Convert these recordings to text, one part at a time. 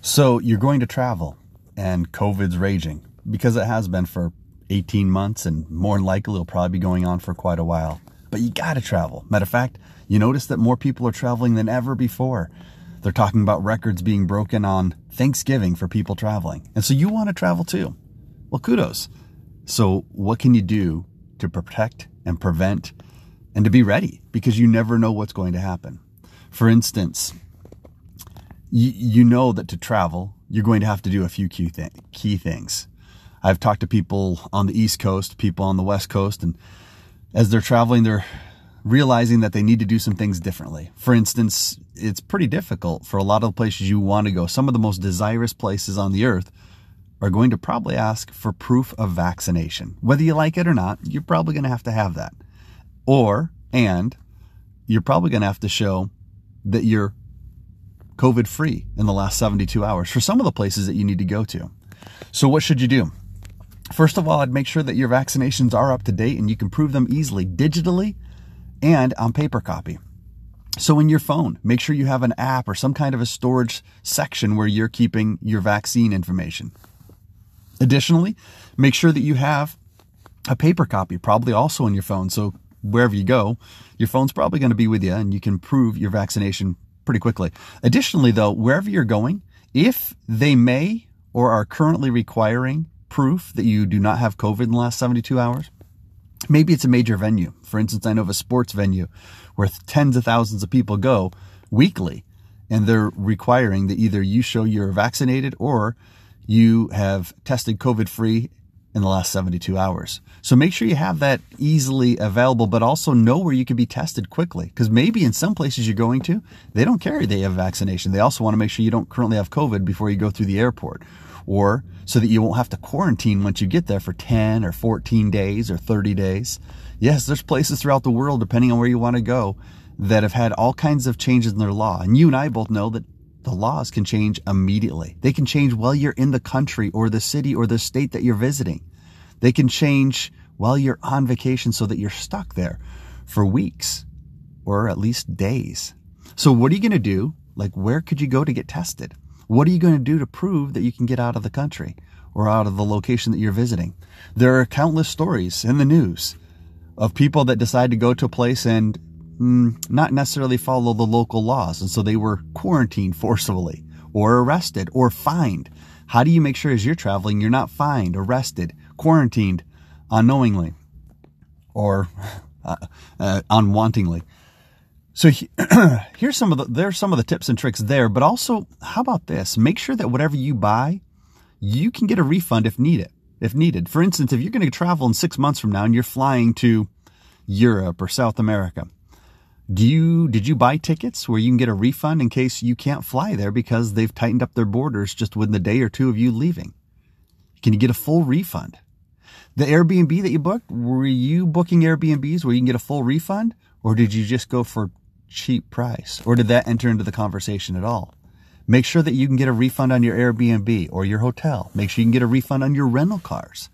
So you're going to travel and COVID's raging because it has been for 18 months and more than likely it'll probably be going on for quite a while. But you got to travel. Matter of fact, you notice that more people are traveling than ever before. They're talking about records being broken on Thanksgiving for people traveling. And so you want to travel too. Well, kudos. So what can you do to protect and prevent and to be ready? Because you never know what's going to happen. For instance, you, you know that to travel, you're going to have to do a few key, th- key things. I've talked to people on the East Coast, people on the West Coast, and as they're traveling, they're realizing that they need to do some things differently. For instance, it's pretty difficult for a lot of the places you want to go. Some of the most desirous places on the earth are going to probably ask for proof of vaccination. Whether you like it or not, you're probably going to have to have that. Or, and you're probably going to have to show that you're COVID free in the last 72 hours for some of the places that you need to go to. So, what should you do? First of all, I'd make sure that your vaccinations are up to date and you can prove them easily digitally and on paper copy. So, in your phone, make sure you have an app or some kind of a storage section where you're keeping your vaccine information. Additionally, make sure that you have a paper copy, probably also on your phone. So, wherever you go, your phone's probably going to be with you and you can prove your vaccination pretty quickly. Additionally, though, wherever you're going, if they may or are currently requiring proof that you do not have COVID in the last 72 hours, maybe it's a major venue. For instance, I know of a sports venue where tens of thousands of people go weekly and they're requiring that either you show you're vaccinated or you have tested COVID free in the last 72 hours. So make sure you have that easily available, but also know where you can be tested quickly. Because maybe in some places you're going to, they don't carry they have vaccination. They also want to make sure you don't currently have COVID before you go through the airport. Or so that you won't have to quarantine once you get there for 10 or 14 days or 30 days. Yes, there's places throughout the world, depending on where you want to go, that have had all kinds of changes in their law. And you and I both know that the laws can change immediately. They can change while you're in the country or the city or the state that you're visiting. They can change while you're on vacation so that you're stuck there for weeks or at least days. So what are you going to do? Like, where could you go to get tested? What are you going to do to prove that you can get out of the country or out of the location that you're visiting? There are countless stories in the news of people that decide to go to a place and mm, not necessarily follow the local laws. And so they were quarantined forcibly or arrested or fined. How do you make sure as you're traveling, you're not fined, arrested, quarantined unknowingly or uh, uh, unwantingly? So he, here's some of the there's some of the tips and tricks there, but also how about this? Make sure that whatever you buy, you can get a refund if needed. If needed. For instance, if you're going to travel in 6 months from now and you're flying to Europe or South America, do you did you buy tickets where you can get a refund in case you can't fly there because they've tightened up their borders just within a day or two of you leaving? Can you get a full refund? The Airbnb that you booked, were you booking Airbnbs where you can get a full refund or did you just go for cheap price? Or did that enter into the conversation at all? Make sure that you can get a refund on your Airbnb or your hotel. Make sure you can get a refund on your rental cars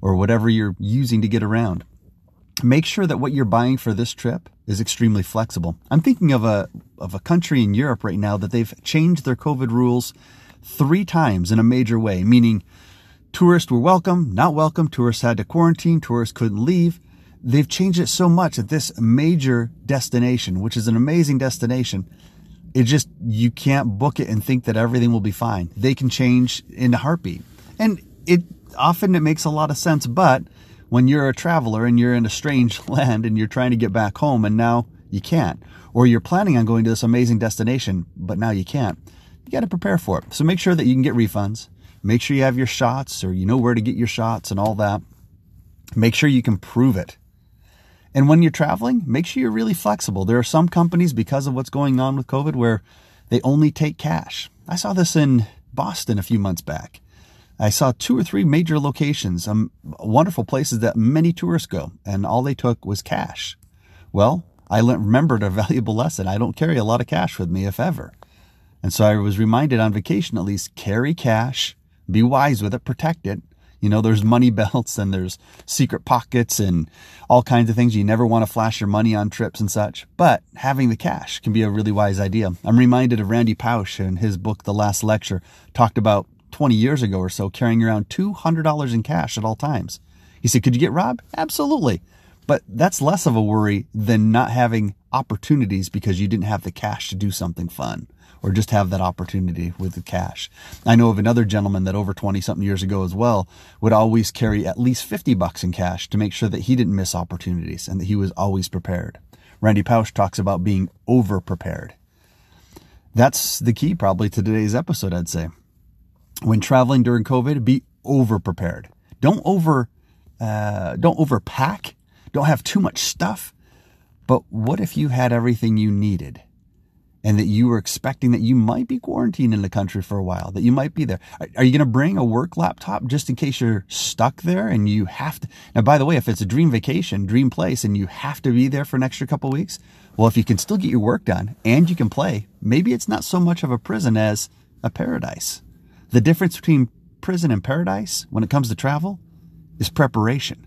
or whatever you're using to get around make sure that what you're buying for this trip is extremely flexible. I'm thinking of a of a country in Europe right now that they've changed their COVID rules three times in a major way, meaning tourists were welcome, not welcome, tourists had to quarantine, tourists couldn't leave. They've changed it so much that this major destination, which is an amazing destination, it just you can't book it and think that everything will be fine. They can change in a heartbeat. And it often it makes a lot of sense, but when you're a traveler and you're in a strange land and you're trying to get back home and now you can't, or you're planning on going to this amazing destination, but now you can't, you got to prepare for it. So make sure that you can get refunds. Make sure you have your shots or you know where to get your shots and all that. Make sure you can prove it. And when you're traveling, make sure you're really flexible. There are some companies, because of what's going on with COVID, where they only take cash. I saw this in Boston a few months back. I saw two or three major locations, um, wonderful places that many tourists go, and all they took was cash. Well, I remembered a valuable lesson. I don't carry a lot of cash with me, if ever. And so I was reminded on vacation at least carry cash, be wise with it, protect it. You know, there's money belts and there's secret pockets and all kinds of things. You never want to flash your money on trips and such, but having the cash can be a really wise idea. I'm reminded of Randy Pausch in his book, The Last Lecture, talked about 20 years ago or so carrying around $200 in cash at all times. He said, could you get robbed? Absolutely. But that's less of a worry than not having opportunities because you didn't have the cash to do something fun or just have that opportunity with the cash. I know of another gentleman that over 20 something years ago as well would always carry at least 50 bucks in cash to make sure that he didn't miss opportunities and that he was always prepared. Randy Pausch talks about being over prepared. That's the key probably to today's episode, I'd say. When traveling during COVID, be over prepared. Don't over, uh, don't overpack don't have too much stuff. But what if you had everything you needed and that you were expecting that you might be quarantined in the country for a while, that you might be there? Are you going to bring a work laptop just in case you're stuck there and you have to? Now, by the way, if it's a dream vacation, dream place, and you have to be there for an extra couple weeks, well, if you can still get your work done and you can play, maybe it's not so much of a prison as a paradise. The difference between prison and paradise when it comes to travel is preparation.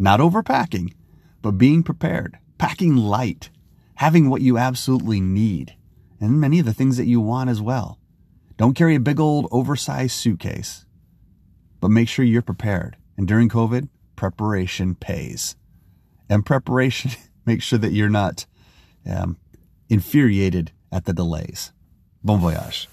Not overpacking, but being prepared, packing light, having what you absolutely need, and many of the things that you want as well. Don't carry a big old oversized suitcase, but make sure you're prepared. And during COVID, preparation pays. And preparation makes sure that you're not um, infuriated at the delays. Bon voyage.